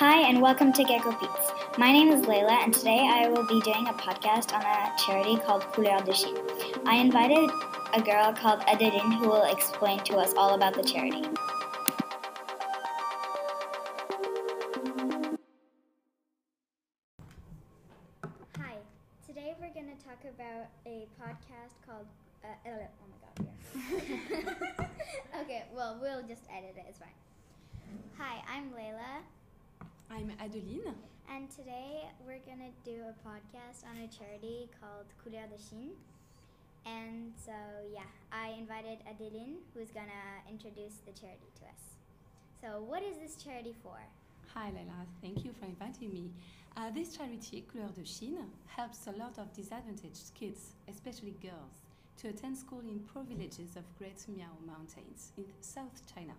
Hi, and welcome to Gecko Beatz. My name is Leyla, and today I will be doing a podcast on a charity called Couleurs de Chine. I invited a girl called Adeline who will explain to us all about the charity. Hi, today we're going to talk about a podcast called. Uh, oh my god, yeah. okay, well, we'll just edit it, it's fine. Hi, I'm Leyla. I'm Adeline. And today we're gonna do a podcast on a charity called Couleurs de Chine. And so yeah, I invited Adeline, who's gonna introduce the charity to us. So what is this charity for? Hi Leyla, thank you for inviting me. Uh, this charity, Couleurs de Chine, helps a lot of disadvantaged kids, especially girls, to attend school in poor villages of Great Miao Mountains in South China.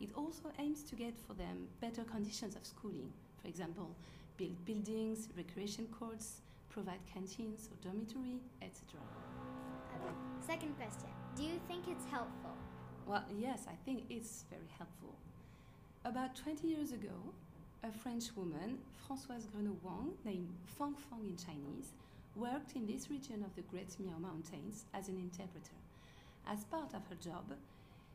It also aims to get for them better conditions of schooling, for example, build buildings, recreation courts, provide canteens or dormitory, etc. Okay. Second question Do you think it's helpful? Well, yes, I think it's very helpful. About 20 years ago, a French woman, Françoise Grenot Wang, named Fang Fang in Chinese, worked in this region of the Great Miao Mountains as an interpreter. As part of her job,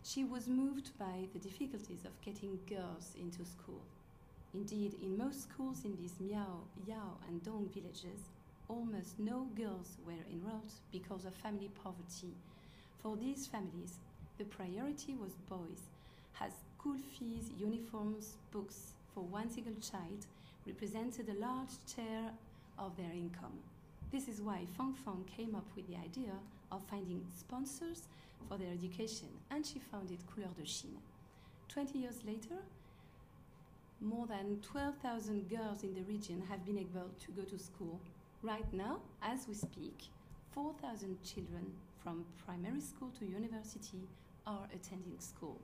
she was moved by the difficulties of getting girls into school. Indeed, in most schools in these Miao, Yao, and Dong villages, almost no girls were enrolled because of family poverty. For these families, the priority was boys, as school fees, uniforms, books for one single child represented a large share of their income. This is why Fang Fang came up with the idea of finding sponsors for their education, and she founded Couleurs de Chine. Twenty years later, more than 12,000 girls in the region have been able to go to school. Right now, as we speak, 4,000 children from primary school to university are attending school.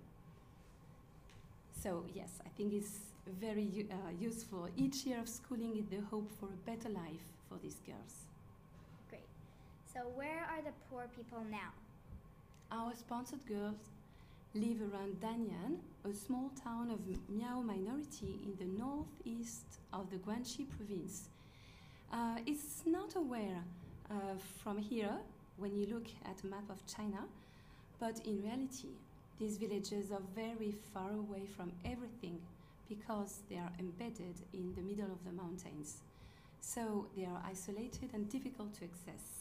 So, yes, I think it's very uh, useful. Each year of schooling is the hope for a better life for these girls. So, where are the poor people now? Our sponsored girls live around Danyang, a small town of Miao minority in the northeast of the Guangxi province. Uh, it's not aware uh, from here when you look at a map of China, but in reality, these villages are very far away from everything because they are embedded in the middle of the mountains. So they are isolated and difficult to access.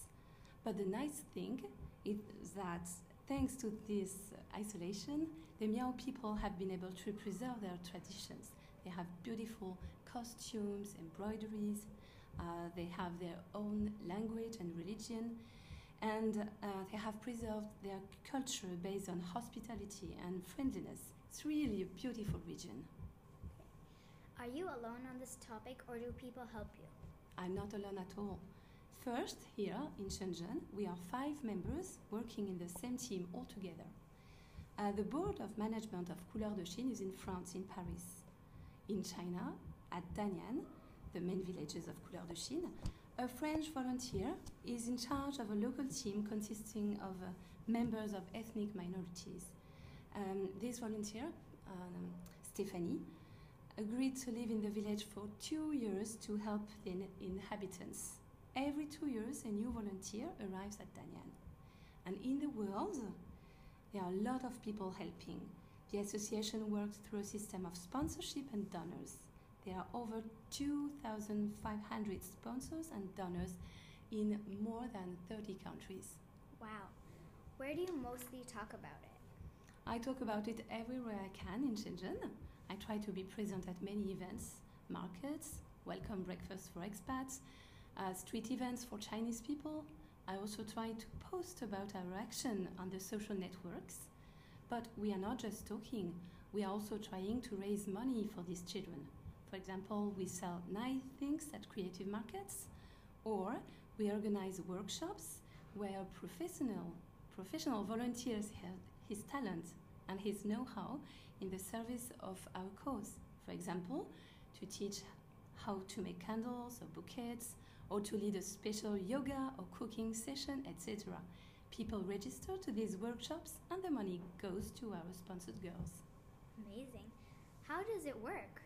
But the nice thing is that Thanks to this isolation, the Miao people have been able to preserve their traditions. They have beautiful costumes, embroideries, uh, they have their own language and religion, and uh, they have preserved their culture based on hospitality and friendliness. It's really a beautiful region. Are you alone on this topic or do people help you? I'm not alone at all. First, here in Shenzhen, we are five members working in the same team altogether. Uh, the board of management of Couleurs de Chine is in France, in Paris. In China, at Danyang, the main villages of Couleurs de Chine, a French volunteer is in charge of a local team consisting of uh, members of ethnic minorities. Um, this volunteer, um, Stephanie, agreed to live in the village for two years to help the inhabitants. Every two years, a new volunteer arrives at Danyang. And in the world, there are a lot of people helping. The association works through a system of sponsorship and donors. There are over 2,500 sponsors and donors in more than 30 countries. Wow. Where do you mostly talk about it? I talk about it everywhere I can in Shenzhen. I try to be present at many events, markets, welcome breakfast for expats, uh, street events for Chinese people. I also try to post about our action on the social networks. But we are not just talking, we are also trying to raise money for these children. For example, we sell nice things at creative markets, or we organize workshops where professional, professional volunteers have his talent and his know-how in the service of our cause. For example, to teach how to make candles or bouquets, or to lead a special yoga or cooking session, etc. People register to these workshops and the money goes to our sponsored girls. Amazing. How does it work?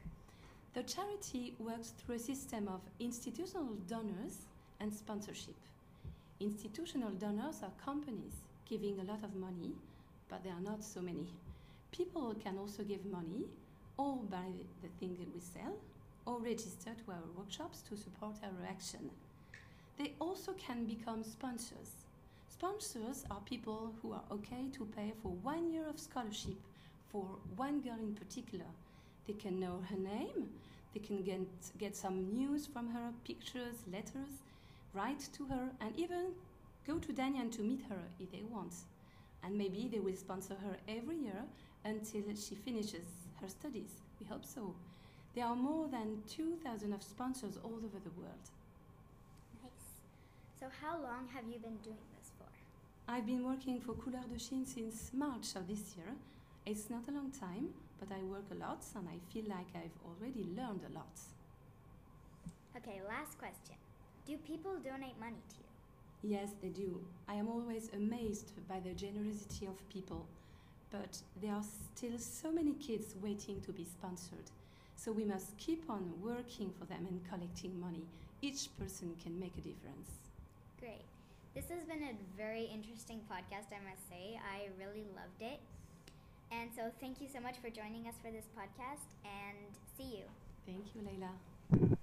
The charity works through a system of institutional donors and sponsorship. Institutional donors are companies giving a lot of money, but there are not so many. People can also give money or buy the thing that we sell or register to our workshops to support our action. They also can become sponsors. Sponsors are people who are okay to pay for one year of scholarship for one girl in particular. They can know her name, they can get, get some news from her, pictures, letters, write to her, and even go to Danyang to meet her if they want. And maybe they will sponsor her every year until she finishes her studies. We hope so. There are more than 2,000 of sponsors all over the world. Nice. So, how long have you been doing this for? I've been working for Couleurs de Chine since March of this year. It's not a long time, but I work a lot and I feel like I've already learned a lot. Okay, last question. Do people donate money to you? Yes, they do. I am always amazed by the generosity of people, but there are still so many kids waiting to be sponsored. So we must keep on working for them and collecting money. Each person can make a difference. Great. This has been a very interesting podcast, I must say. I really loved it. And so, thank you so much for joining us for this podcast, and see you. Thank you, Leyla.